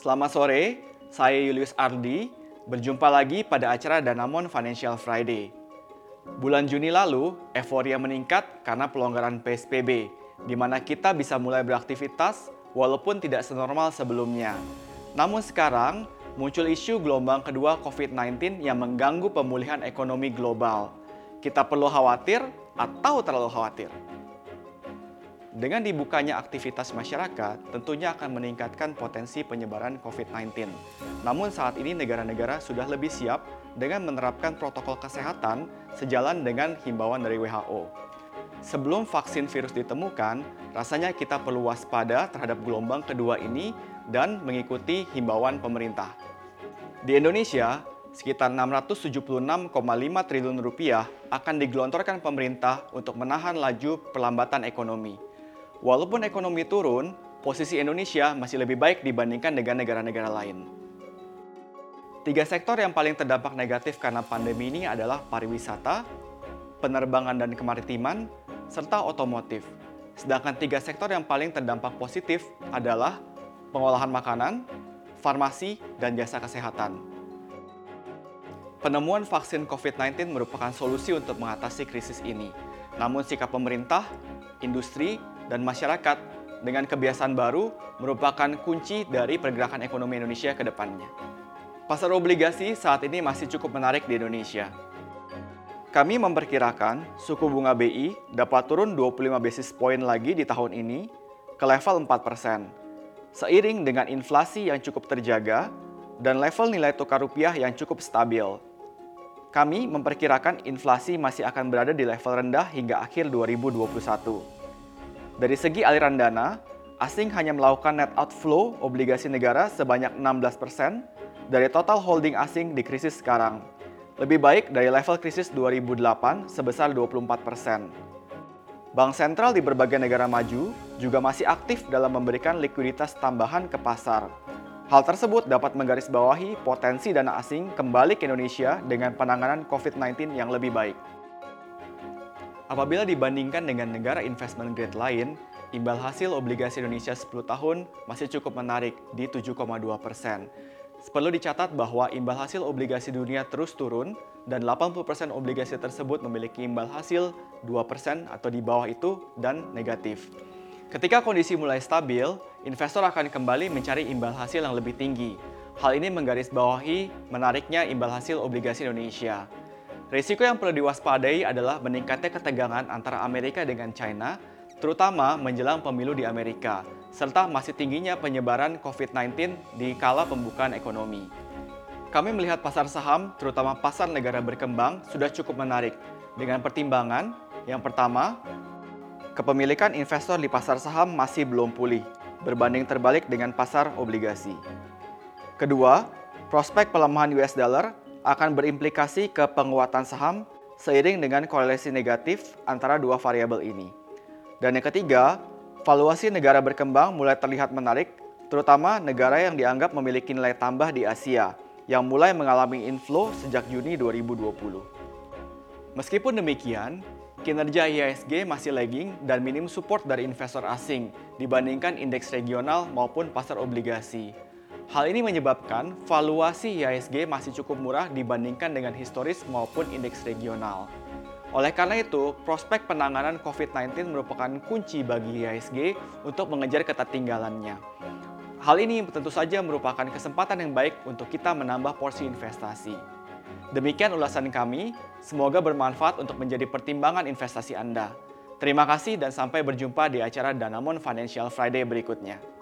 Selamat sore, saya Julius Ardi. Berjumpa lagi pada acara Danamon Financial Friday. Bulan Juni lalu, euforia meningkat karena pelonggaran PSBB, di mana kita bisa mulai beraktivitas walaupun tidak senormal sebelumnya. Namun sekarang, muncul isu gelombang kedua COVID-19 yang mengganggu pemulihan ekonomi global. Kita perlu khawatir atau terlalu khawatir? Dengan dibukanya aktivitas masyarakat, tentunya akan meningkatkan potensi penyebaran COVID-19. Namun saat ini negara-negara sudah lebih siap dengan menerapkan protokol kesehatan sejalan dengan himbauan dari WHO. Sebelum vaksin virus ditemukan, rasanya kita perlu waspada terhadap gelombang kedua ini dan mengikuti himbauan pemerintah. Di Indonesia, sekitar 676,5 triliun rupiah akan digelontorkan pemerintah untuk menahan laju perlambatan ekonomi. Walaupun ekonomi turun, posisi Indonesia masih lebih baik dibandingkan dengan negara-negara lain. Tiga sektor yang paling terdampak negatif karena pandemi ini adalah pariwisata, penerbangan dan kemaritiman, serta otomotif. Sedangkan tiga sektor yang paling terdampak positif adalah pengolahan makanan, farmasi, dan jasa kesehatan. Penemuan vaksin COVID-19 merupakan solusi untuk mengatasi krisis ini. Namun sikap pemerintah, industri, dan masyarakat dengan kebiasaan baru merupakan kunci dari pergerakan ekonomi Indonesia ke depannya. Pasar obligasi saat ini masih cukup menarik di Indonesia. Kami memperkirakan suku bunga BI dapat turun 25 basis point lagi di tahun ini ke level 4%, seiring dengan inflasi yang cukup terjaga dan level nilai tukar rupiah yang cukup stabil. Kami memperkirakan inflasi masih akan berada di level rendah hingga akhir 2021. Dari segi aliran dana, asing hanya melakukan net outflow obligasi negara sebanyak 16% dari total holding asing di krisis sekarang. Lebih baik dari level krisis 2008 sebesar 24%. Bank sentral di berbagai negara maju juga masih aktif dalam memberikan likuiditas tambahan ke pasar. Hal tersebut dapat menggarisbawahi potensi dana asing kembali ke Indonesia dengan penanganan COVID-19 yang lebih baik. Apabila dibandingkan dengan negara investment grade lain, imbal hasil obligasi Indonesia 10 tahun masih cukup menarik di 7,2 persen. Perlu dicatat bahwa imbal hasil obligasi dunia terus turun dan 80% obligasi tersebut memiliki imbal hasil 2% atau di bawah itu dan negatif. Ketika kondisi mulai stabil, investor akan kembali mencari imbal hasil yang lebih tinggi. Hal ini menggarisbawahi menariknya imbal hasil obligasi Indonesia. Risiko yang perlu diwaspadai adalah meningkatnya ketegangan antara Amerika dengan China, terutama menjelang pemilu di Amerika, serta masih tingginya penyebaran COVID-19 di kala pembukaan ekonomi. Kami melihat pasar saham, terutama pasar negara berkembang, sudah cukup menarik dengan pertimbangan yang pertama, kepemilikan investor di pasar saham masih belum pulih, berbanding terbalik dengan pasar obligasi. Kedua, prospek pelemahan US dollar akan berimplikasi ke penguatan saham seiring dengan korelasi negatif antara dua variabel ini. Dan yang ketiga, valuasi negara berkembang mulai terlihat menarik, terutama negara yang dianggap memiliki nilai tambah di Asia, yang mulai mengalami inflow sejak Juni 2020. Meskipun demikian, kinerja IHSG masih lagging dan minim support dari investor asing dibandingkan indeks regional maupun pasar obligasi. Hal ini menyebabkan valuasi IHSG masih cukup murah dibandingkan dengan historis maupun indeks regional. Oleh karena itu, prospek penanganan COVID-19 merupakan kunci bagi IHSG untuk mengejar ketertinggalannya. Hal ini tentu saja merupakan kesempatan yang baik untuk kita menambah porsi investasi. Demikian ulasan kami, semoga bermanfaat untuk menjadi pertimbangan investasi Anda. Terima kasih dan sampai berjumpa di acara Danamon Financial Friday berikutnya.